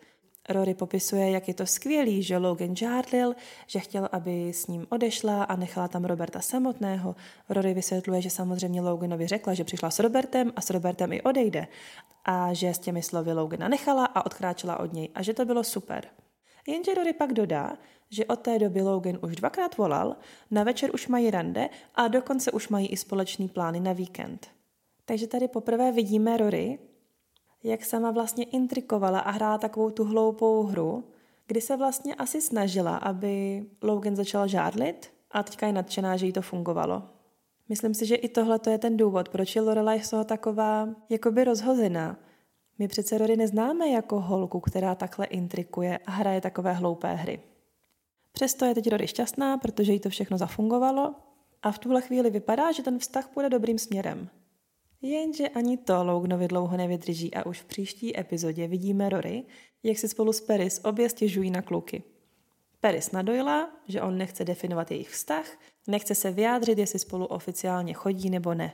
Rory popisuje, jak je to skvělý, že Logan žádlil, že chtěl, aby s ním odešla a nechala tam Roberta samotného. Rory vysvětluje, že samozřejmě Loganovi řekla, že přišla s Robertem a s Robertem i odejde a že s těmi slovy Logana nechala a odkráčela od něj a že to bylo super. Jenže Rory pak dodá, že od té doby Logan už dvakrát volal, na večer už mají rande a dokonce už mají i společný plány na víkend. Takže tady poprvé vidíme Rory, jak sama vlastně intrikovala a hrála takovou tu hloupou hru, kdy se vlastně asi snažila, aby Logan začal žádlit a teďka je nadšená, že jí to fungovalo. Myslím si, že i tohle je ten důvod, proč je Lorelai z toho taková jakoby rozhozená. My přece Rory neznáme jako holku, která takhle intrikuje a hraje takové hloupé hry. Přesto je teď Rory šťastná, protože jí to všechno zafungovalo a v tuhle chvíli vypadá, že ten vztah půjde dobrým směrem. Jenže ani to Loganovi dlouho nevydrží a už v příští epizodě vidíme Rory, jak si spolu s Peris obě stěžují na kluky. Peris nadojila, že on nechce definovat jejich vztah, nechce se vyjádřit, jestli spolu oficiálně chodí nebo ne.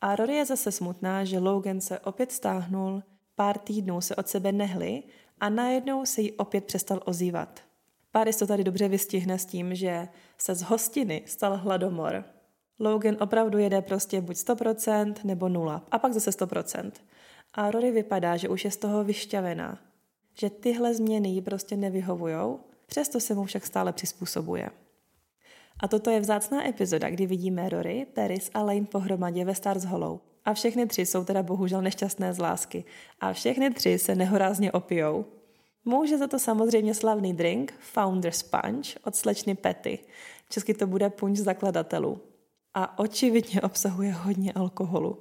A Rory je zase smutná, že Logan se opět stáhnul, pár týdnů se od sebe nehli a najednou se jí opět přestal ozývat. Paris to tady dobře vystihne s tím, že se z hostiny stal hladomor. Logan opravdu jede prostě buď 100% nebo nula a pak zase 100%. A Rory vypadá, že už je z toho vyšťavená. Že tyhle změny jí prostě nevyhovujou, přesto se mu však stále přizpůsobuje. A toto je vzácná epizoda, kdy vidíme Rory, Paris a Lane pohromadě ve Stars Hollow. A všechny tři jsou teda bohužel nešťastné z lásky. A všechny tři se nehorázně opijou. Může za to samozřejmě slavný drink Founder's Punch od slečny Petty. Česky to bude punč zakladatelů. A očividně obsahuje hodně alkoholu.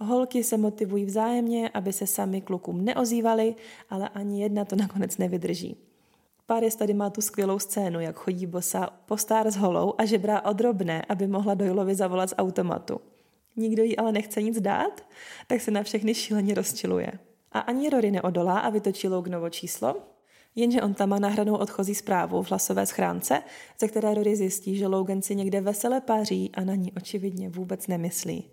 Holky se motivují vzájemně, aby se sami klukům neozývali, ale ani jedna to nakonec nevydrží. Paris tady má tu skvělou scénu, jak chodí bosa po star s holou a žebrá odrobné, aby mohla Doylovi zavolat z automatu. Nikdo jí ale nechce nic dát, tak se na všechny šíleně rozčiluje. A ani Rory neodolá a vytočí Loganovo číslo, jenže on tam má nahranou odchozí zprávu v hlasové schránce, ze které Rory zjistí, že Logan si někde vesele paří a na ní očividně vůbec nemyslí.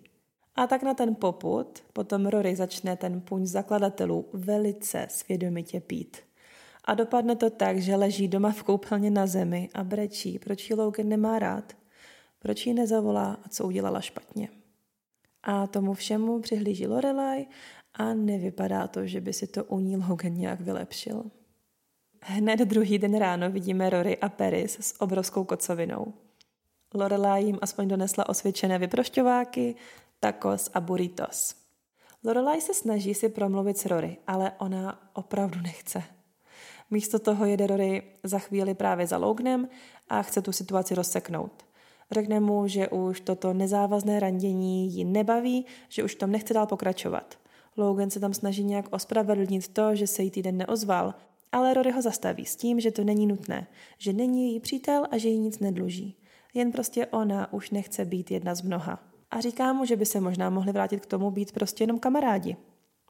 A tak na ten poput potom Rory začne ten punč zakladatelů velice svědomitě pít. A dopadne to tak, že leží doma v koupelně na zemi a brečí, proč ji Logan nemá rád, proč ji nezavolá a co udělala špatně. A tomu všemu přihlíží Lorelai a nevypadá to, že by si to u ní Logan nějak vylepšil. Hned druhý den ráno vidíme Rory a Paris s obrovskou kocovinou. Lorelai jim aspoň donesla osvědčené vyprošťováky, tacos a burritos. Lorelai se snaží si promluvit s Rory, ale ona opravdu nechce. Místo toho jede Rory za chvíli právě za Lognem a chce tu situaci rozseknout. Řekne mu, že už toto nezávazné randění ji nebaví, že už tom nechce dál pokračovat. Logan se tam snaží nějak ospravedlnit to, že se jí týden neozval, ale Rory ho zastaví s tím, že to není nutné, že není její přítel a že jí nic nedluží. Jen prostě ona už nechce být jedna z mnoha. A říká mu, že by se možná mohli vrátit k tomu být prostě jenom kamarádi.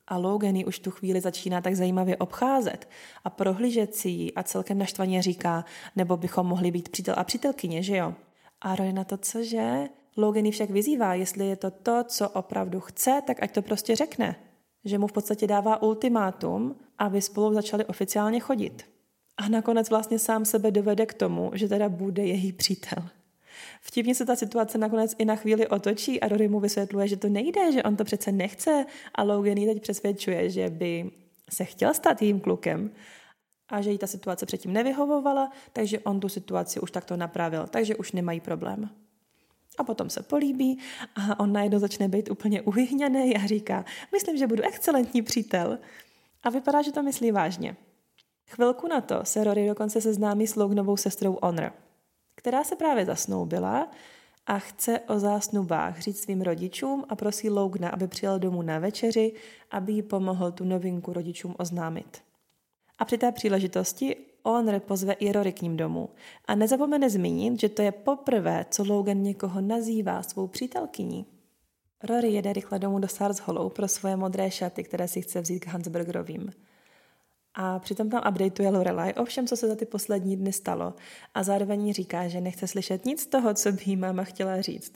a Logan ji už tu chvíli začíná tak zajímavě obcházet a prohlížet si ji a celkem naštvaně říká, nebo bychom mohli být přítel a přítelkyně, že jo? A Rory na to, cože? Logan ji však vyzývá, jestli je to to, co opravdu chce, tak ať to prostě řekne. Že mu v podstatě dává ultimátum, aby spolu začali oficiálně chodit. A nakonec vlastně sám sebe dovede k tomu, že teda bude její přítel. Vtipně se ta situace nakonec i na chvíli otočí a Rory mu vysvětluje, že to nejde, že on to přece nechce a Logan ji teď přesvědčuje, že by se chtěl stát jejím klukem a že jí ta situace předtím nevyhovovala, takže on tu situaci už takto napravil, takže už nemají problém. A potom se políbí a on najednou začne být úplně uhyhněný a říká, myslím, že budu excelentní přítel. A vypadá, že to myslí vážně. Chvilku na to se Rory dokonce seznámí s Loganovou sestrou Honor, která se právě zasnoubila a chce o zásnubách říct svým rodičům a prosí Logna, aby přijel domů na večeři, aby jí pomohl tu novinku rodičům oznámit. A při té příležitosti Honor pozve i Rory k ním domů a nezapomene zmínit, že to je poprvé, co Logan někoho nazývá svou přítelkyní. Rory jede rychle domů do Sars Hollow pro svoje modré šaty, které si chce vzít k Hansbergerovým. A přitom tam updateuje Lorelai o všem, co se za ty poslední dny stalo a zároveň říká, že nechce slyšet nic z toho, co by jí máma chtěla říct.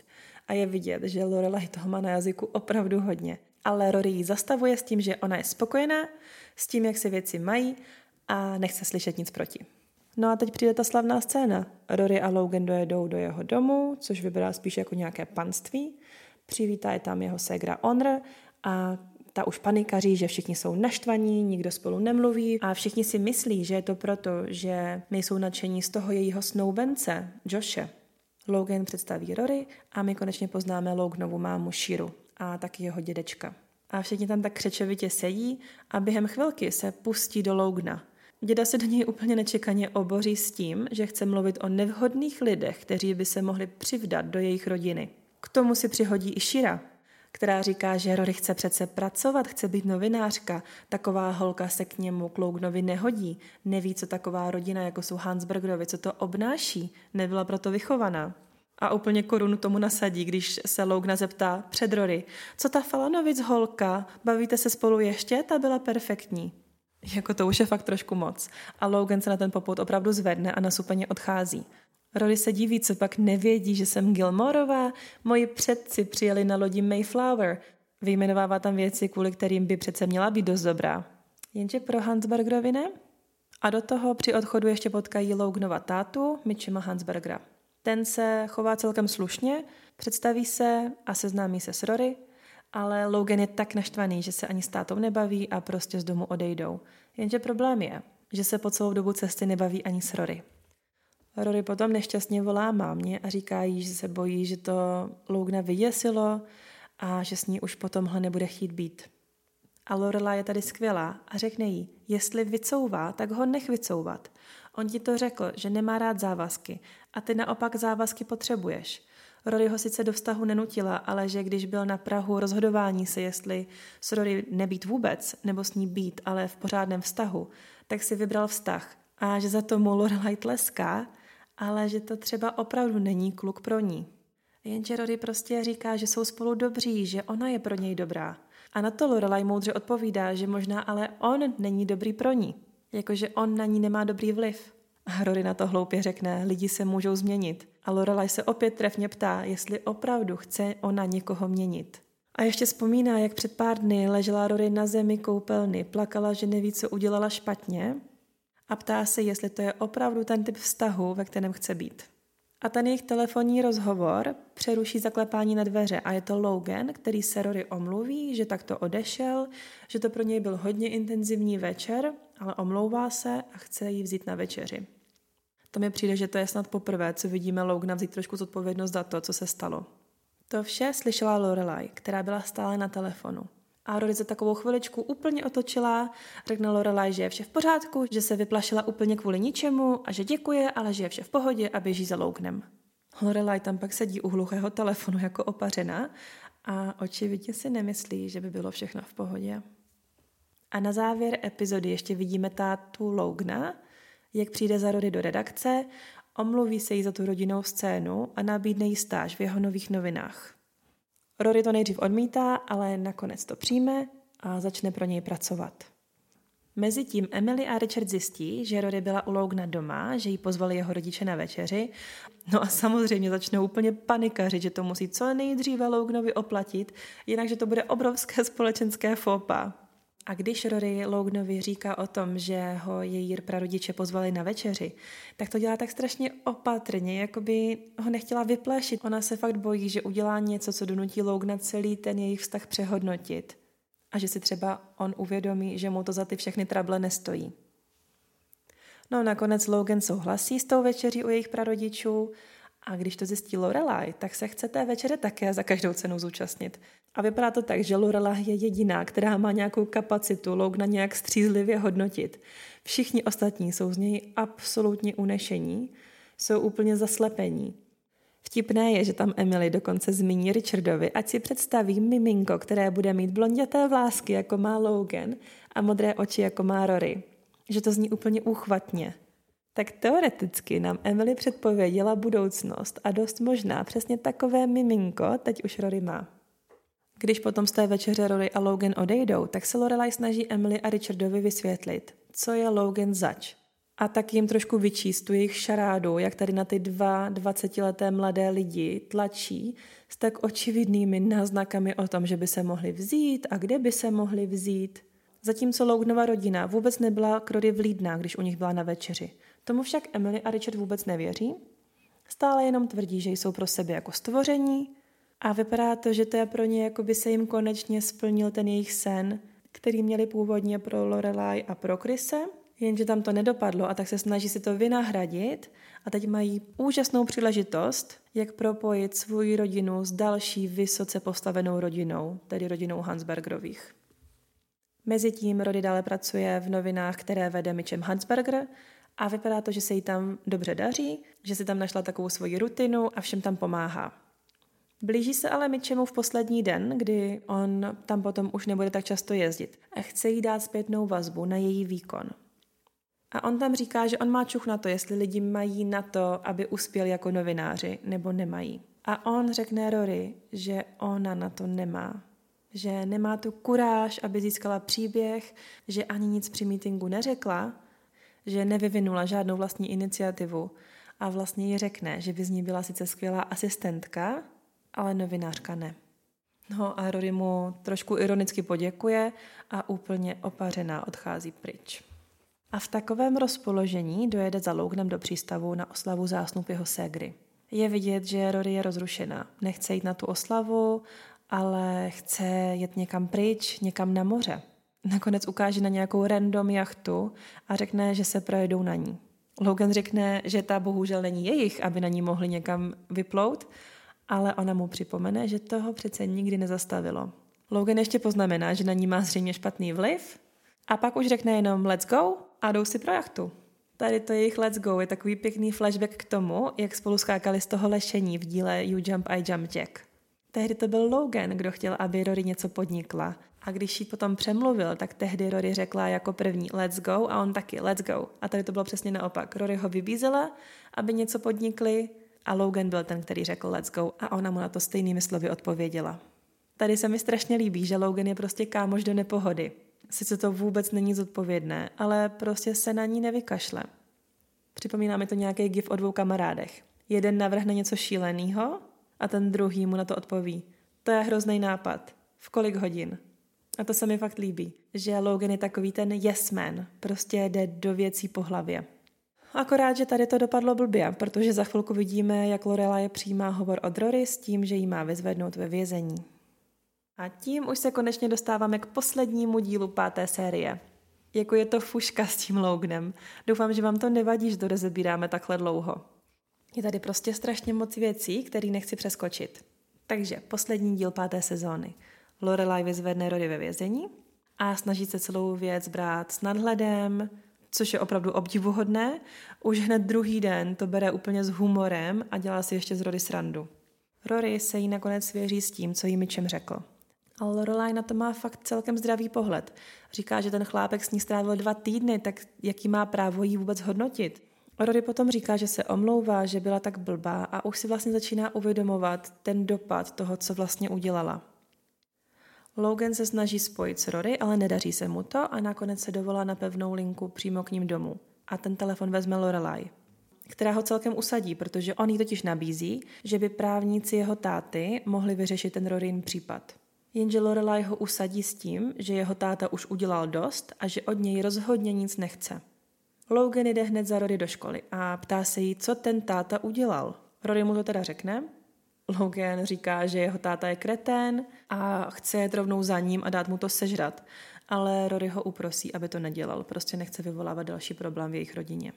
A je vidět, že Lorelai toho má na jazyku opravdu hodně. Ale Rory ji zastavuje s tím, že ona je spokojená, s tím, jak se věci mají a nechce slyšet nic proti. No a teď přijde ta slavná scéna. Rory a Logan dojedou do jeho domu, což vypadá spíš jako nějaké panství. Přivítá je tam jeho ségra Honor a ta už panikaří, že všichni jsou naštvaní, nikdo spolu nemluví a všichni si myslí, že je to proto, že nejsou nadšení z toho jejího snoubence, Joshe. Logan představí Rory a my konečně poznáme Loganovu mámu Shiru a taky jeho dědečka. A všichni tam tak křečovitě sedí a během chvilky se pustí do Logna. Děda se do něj úplně nečekaně oboří s tím, že chce mluvit o nevhodných lidech, kteří by se mohli přivdat do jejich rodiny. K tomu si přihodí i Shira, která říká, že Rory chce přece pracovat, chce být novinářka. Taková holka se k němu Klougnovi nehodí. Neví, co taková rodina, jako jsou Hansbergerovi, co to obnáší. Nebyla proto vychovaná. A úplně korunu tomu nasadí, když se Lougna zeptá před Rory, co ta Falanovic holka, bavíte se spolu ještě, ta byla perfektní. Jako to už je fakt trošku moc. A Logan se na ten poput opravdu zvedne a nasupeně odchází. Rory se diví, co pak nevědí, že jsem Gilmorová. Moji předci přijeli na lodi Mayflower. Vyjmenovává tam věci, kvůli kterým by přece měla být dost dobrá. Jenže pro Hansbergerovi ne? A do toho při odchodu ještě potkají Loganova tátu, Mitchema Hansbergera. Ten se chová celkem slušně, představí se a seznámí se s Rory, ale Logan je tak naštvaný, že se ani s tátou nebaví a prostě z domu odejdou. Jenže problém je, že se po celou dobu cesty nebaví ani s Rory. Rory potom nešťastně volá mámě a říká jí, že se bojí, že to Lougna vyděsilo a že s ní už potomhle nebude chtít být. A Lorela je tady skvělá a řekne jí, jestli vycouvá, tak ho nech vycouvat. On ti to řekl, že nemá rád závazky a ty naopak závazky potřebuješ. Rory ho sice do vztahu nenutila, ale že když byl na Prahu rozhodování se, jestli s Rory nebýt vůbec, nebo s ní být, ale v pořádném vztahu, tak si vybral vztah. A že za to mu Lorelai tleská, ale že to třeba opravdu není kluk pro ní. Jenže Rory prostě říká, že jsou spolu dobří, že ona je pro něj dobrá. A na to Lorelai moudře odpovídá, že možná ale on není dobrý pro ní. Jakože on na ní nemá dobrý vliv. A Rory na to hloupě řekne, lidi se můžou změnit. A Lorelai se opět trefně ptá, jestli opravdu chce ona někoho měnit. A ještě vzpomíná, jak před pár dny ležela Rory na zemi koupelny, plakala, že neví, co udělala špatně a ptá se, jestli to je opravdu ten typ vztahu, ve kterém chce být. A ten jejich telefonní rozhovor přeruší zaklepání na dveře a je to Logan, který se Rory omluví, že takto odešel, že to pro něj byl hodně intenzivní večer, ale omlouvá se a chce jí vzít na večeři. To mi přijde, že to je snad poprvé, co vidíme Logana vzít trošku zodpovědnost za to, co se stalo. To vše slyšela Lorelai, která byla stále na telefonu. A Rory za takovou chviličku úplně otočila, řekla Lorelai, že je vše v pořádku, že se vyplašila úplně kvůli ničemu a že děkuje, ale že je vše v pohodě a běží za Lougnem. Lorelai tam pak sedí u hluchého telefonu jako opařená a očividně si nemyslí, že by bylo všechno v pohodě. A na závěr epizody ještě vidíme tátu Lougna, jak přijde za Rory do redakce, omluví se jí za tu rodinnou scénu a nabídne jí stáž v jeho nových novinách. Rory to nejdřív odmítá, ale nakonec to přijme a začne pro něj pracovat. Mezitím Emily a Richard zjistí, že Rory byla u Logna doma, že jí pozvali jeho rodiče na večeři. No a samozřejmě začnou úplně panikařit, že to musí co nejdříve Lognovi oplatit, jinak že to bude obrovské společenské fopa. A když Rory Lognovi říká o tom, že ho její prarodiče pozvali na večeři, tak to dělá tak strašně opatrně, jako by ho nechtěla vyplašit. Ona se fakt bojí, že udělá něco, co donutí Logna celý ten jejich vztah přehodnotit a že si třeba on uvědomí, že mu to za ty všechny trable nestojí. No nakonec Logan souhlasí s tou večeří u jejich prarodičů a když to zjistí Lorelai, tak se chce té večeře také za každou cenu zúčastnit. A vypadá to tak, že Lorelai je jediná, která má nějakou kapacitu Logna nějak střízlivě hodnotit. Všichni ostatní jsou z něj absolutně unešení, jsou úplně zaslepení. Vtipné je, že tam Emily dokonce zmíní Richardovi, ať si představí miminko, které bude mít blonděté vlásky, jako má Logan, a modré oči, jako má Rory. Že to zní úplně úchvatně. Tak teoreticky nám Emily předpověděla budoucnost a dost možná přesně takové miminko teď už Rory má. Když potom z té večeře Rory a Logan odejdou, tak se Lorelai snaží Emily a Richardovi vysvětlit, co je Logan zač a tak jim trošku vyčíst tu jejich šarádu, jak tady na ty dva dvacetileté mladé lidi tlačí s tak očividnými náznakami o tom, že by se mohli vzít a kde by se mohli vzít. Zatímco Loganova rodina vůbec nebyla k Rory vlídná, když u nich byla na večeři. Tomu však Emily a Richard vůbec nevěří. Stále jenom tvrdí, že jsou pro sebe jako stvoření a vypadá to, že to je pro ně, jako by se jim konečně splnil ten jejich sen, který měli původně pro Lorelai a pro Krise – jenže tam to nedopadlo a tak se snaží si to vynahradit a teď mají úžasnou příležitost, jak propojit svou rodinu s další vysoce postavenou rodinou, tedy rodinou Hansbergerových. Mezitím Rody dále pracuje v novinách, které vede Mitchem Hansberger a vypadá to, že se jí tam dobře daří, že si tam našla takovou svoji rutinu a všem tam pomáhá. Blíží se ale Mitchemu v poslední den, kdy on tam potom už nebude tak často jezdit a chce jí dát zpětnou vazbu na její výkon. A on tam říká, že on má čuch na to, jestli lidi mají na to, aby uspěli jako novináři, nebo nemají. A on řekne Rory, že ona na to nemá. Že nemá tu kuráž, aby získala příběh, že ani nic při mítingu neřekla, že nevyvinula žádnou vlastní iniciativu a vlastně ji řekne, že by z ní byla sice skvělá asistentka, ale novinářka ne. No a Rory mu trošku ironicky poděkuje a úplně opařená odchází pryč. A v takovém rozpoložení dojede za Lougnem do přístavu na oslavu zásnup jeho ségry. Je vidět, že Rory je rozrušená. Nechce jít na tu oslavu, ale chce jet někam pryč, někam na moře. Nakonec ukáže na nějakou random jachtu a řekne, že se projedou na ní. Logan řekne, že ta bohužel není jejich, aby na ní mohli někam vyplout, ale ona mu připomene, že toho přece nikdy nezastavilo. Logan ještě poznamená, že na ní má zřejmě špatný vliv a pak už řekne jenom let's go a jdou si pro jachtu. Tady to jejich Let's Go je takový pěkný flashback k tomu, jak spolu skákali z toho lešení v díle You Jump, I Jump Jack. Tehdy to byl Logan, kdo chtěl, aby Rory něco podnikla. A když jí potom přemluvil, tak tehdy Rory řekla jako první let's go a on taky let's go. A tady to bylo přesně naopak. Rory ho vybízela, aby něco podnikli a Logan byl ten, který řekl let's go a ona mu na to stejnými slovy odpověděla. Tady se mi strašně líbí, že Logan je prostě kámoš do nepohody. Sice to vůbec není zodpovědné, ale prostě se na ní nevykašle. Připomíná mi to nějaký gif o dvou kamarádech. Jeden navrhne něco šíleného a ten druhý mu na to odpoví. To je hrozný nápad. V kolik hodin? A to se mi fakt líbí, že Logan je takový ten yes man, prostě jde do věcí po hlavě. Akorát, že tady to dopadlo blbě, protože za chvilku vidíme, jak Lorelai přijímá hovor od Rory s tím, že jí má vyzvednout ve vězení. A tím už se konečně dostáváme k poslednímu dílu páté série. Jako je to fuška s tím Loganem. Doufám, že vám to nevadí, že to rozebíráme takhle dlouho. Je tady prostě strašně moc věcí, které nechci přeskočit. Takže poslední díl páté sezóny. Lorelai vyzvedne Rory ve vězení a snaží se celou věc brát s nadhledem, což je opravdu obdivuhodné. Už hned druhý den to bere úplně s humorem a dělá si ještě z Rory srandu. Rory se jí nakonec svěří s tím, co jí Mitchem řekl. Ale Lorelai na to má fakt celkem zdravý pohled. Říká, že ten chlápek s ní strávil dva týdny, tak jaký má právo jí vůbec hodnotit? Rory potom říká, že se omlouvá, že byla tak blbá a už si vlastně začíná uvědomovat ten dopad toho, co vlastně udělala. Logan se snaží spojit s Rory, ale nedaří se mu to a nakonec se dovolá na pevnou linku přímo k ním domů. A ten telefon vezme Lorelai, která ho celkem usadí, protože on jí totiž nabízí, že by právníci jeho táty mohli vyřešit ten Rorin případ. Jenže Lorelai ho usadí s tím, že jeho táta už udělal dost a že od něj rozhodně nic nechce. Logan jde hned za Rory do školy a ptá se jí, co ten táta udělal. Rory mu to teda řekne. Logan říká, že jeho táta je kretén a chce jet rovnou za ním a dát mu to sežrat. Ale Rory ho uprosí, aby to nedělal. Prostě nechce vyvolávat další problém v jejich rodině.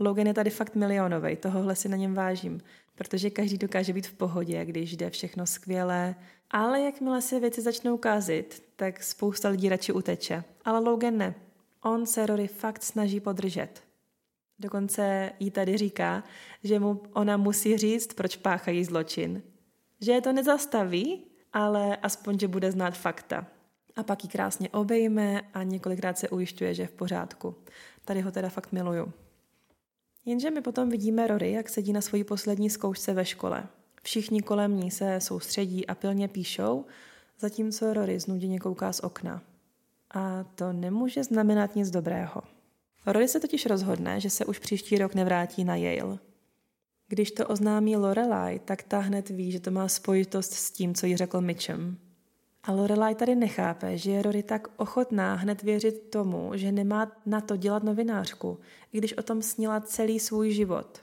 Logan je tady fakt milionový, tohohle si na něm vážím, protože každý dokáže být v pohodě, když jde všechno skvěle, ale jakmile se věci začnou kázit, tak spousta lidí radši uteče. Ale Logan ne. On se Rory fakt snaží podržet. Dokonce jí tady říká, že mu ona musí říct, proč páchají zločin. Že je to nezastaví, ale aspoň, že bude znát fakta. A pak ji krásně obejme a několikrát se ujišťuje, že je v pořádku. Tady ho teda fakt miluju. Jenže my potom vidíme Rory, jak sedí na svojí poslední zkoušce ve škole. Všichni kolem ní se soustředí a pilně píšou, zatímco Rory znuděně kouká z okna. A to nemůže znamenat nic dobrého. Rory se totiž rozhodne, že se už příští rok nevrátí na Yale. Když to oznámí Lorelai, tak ta hned ví, že to má spojitost s tím, co jí řekl Mitchem. A Lorelai tady nechápe, že je Rory tak ochotná hned věřit tomu, že nemá na to dělat novinářku, i když o tom snila celý svůj život.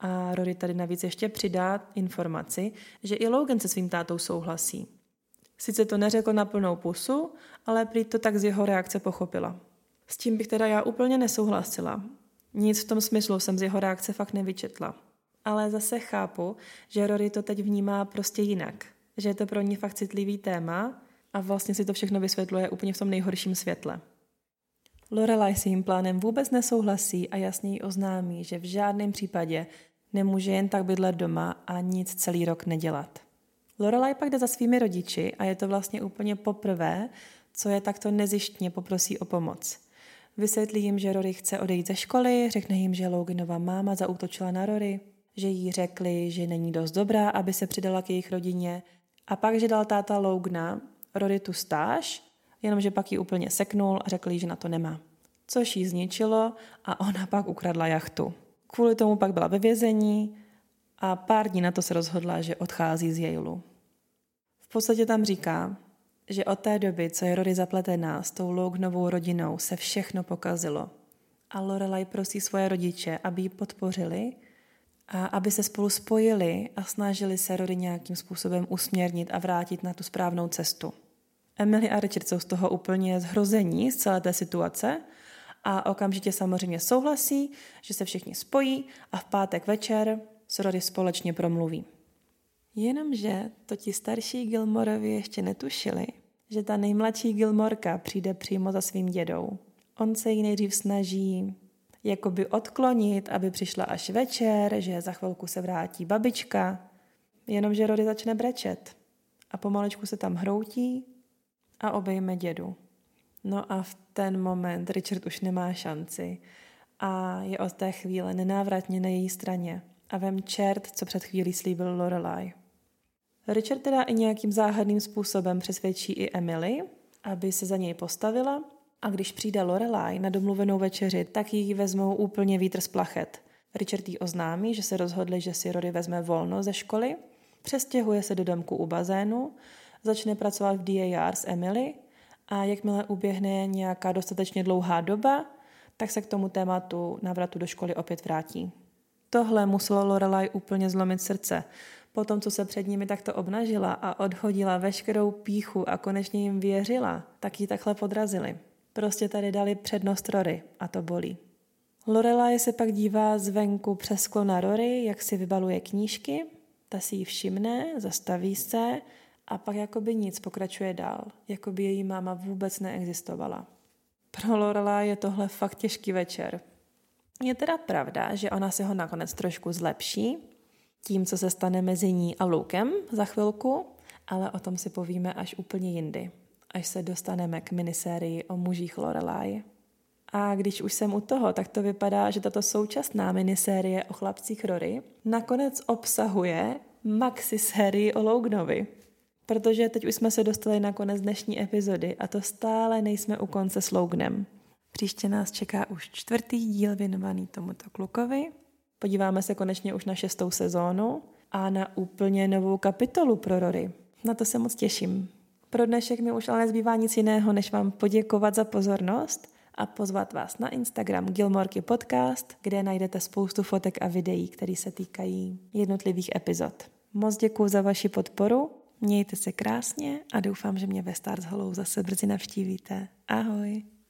A Rory tady navíc ještě přidá informaci, že i Logan se svým tátou souhlasí. Sice to neřekl na plnou pusu, ale prý to tak z jeho reakce pochopila. S tím bych teda já úplně nesouhlasila. Nic v tom smyslu jsem z jeho reakce fakt nevyčetla. Ale zase chápu, že Rory to teď vnímá prostě jinak. Že je to pro ní fakt citlivý téma a vlastně si to všechno vysvětluje úplně v tom nejhorším světle. Lorelai s jím plánem vůbec nesouhlasí a jasně jí oznámí, že v žádném případě nemůže jen tak bydlet doma a nic celý rok nedělat. Lorelai pak jde za svými rodiči a je to vlastně úplně poprvé, co je takto nezištně poprosí o pomoc. Vysvětlí jim, že Rory chce odejít ze školy, řekne jim, že Loganova máma zaútočila na Rory, že jí řekli, že není dost dobrá, aby se přidala k jejich rodině a pak, že dal táta Logna Rory tu stáž, jenomže pak ji úplně seknul a řekl jí, že na to nemá. Což jí zničilo a ona pak ukradla jachtu. Kvůli tomu pak byla ve vězení a pár dní na to se rozhodla, že odchází z Yaleu. V podstatě tam říká, že od té doby, co je Rory zapletená s tou Lognovou rodinou, se všechno pokazilo. A Lorelai prosí svoje rodiče, aby ji podpořili a aby se spolu spojili a snažili se Rory nějakým způsobem usměrnit a vrátit na tu správnou cestu. Emily a Richard jsou z toho úplně zhrození z celé té situace a okamžitě samozřejmě souhlasí, že se všichni spojí a v pátek večer s Rory společně promluví. Jenomže to ti starší Gilmorovi ještě netušili, že ta nejmladší Gilmorka přijde přímo za svým dědou. On se jí nejdřív snaží jakoby odklonit, aby přišla až večer, že za chvilku se vrátí babička, jenomže Rory začne brečet a pomalečku se tam hroutí a obejme dědu. No a v ten moment Richard už nemá šanci a je od té chvíle nenávratně na její straně a vem čert, co před chvílí slíbil Lorelai. Richard teda i nějakým záhadným způsobem přesvědčí i Emily, aby se za něj postavila a když přijde Lorelai na domluvenou večeři, tak jí vezmou úplně vítr z plachet. Richard jí oznámí, že se rozhodli, že si Rory vezme volno ze školy, přestěhuje se do domku u bazénu, začne pracovat v DAR s Emily a jakmile uběhne nějaká dostatečně dlouhá doba, tak se k tomu tématu návratu do školy opět vrátí. Tohle muselo Lorelai úplně zlomit srdce, po tom, co se před nimi takto obnažila a odhodila veškerou píchu a konečně jim věřila, tak ji takhle podrazili. Prostě tady dali přednost Rory a to bolí. Lorelai se pak dívá zvenku přes sklo na Rory, jak si vybaluje knížky, ta si ji všimne, zastaví se a pak jakoby nic pokračuje dál, jako by její máma vůbec neexistovala. Pro Lorelai je tohle fakt těžký večer. Je teda pravda, že ona se ho nakonec trošku zlepší, tím, co se stane mezi ní a Lukem za chvilku, ale o tom si povíme až úplně jindy, až se dostaneme k minisérii o mužích Lorelai. A když už jsem u toho, tak to vypadá, že tato současná minisérie o chlapcích Rory nakonec obsahuje maxi sérii o Loganovi. protože teď už jsme se dostali na konec dnešní epizody a to stále nejsme u konce s Loganem. Příště nás čeká už čtvrtý díl věnovaný tomuto klukovi. Podíváme se konečně už na šestou sezónu a na úplně novou kapitolu pro Rory. Na to se moc těším. Pro dnešek mi už ale nezbývá nic jiného, než vám poděkovat za pozornost a pozvat vás na Instagram Gilmorky Podcast, kde najdete spoustu fotek a videí, které se týkají jednotlivých epizod. Moc děkuji za vaši podporu, mějte se krásně a doufám, že mě ve Stars Hollow zase brzy navštívíte. Ahoj!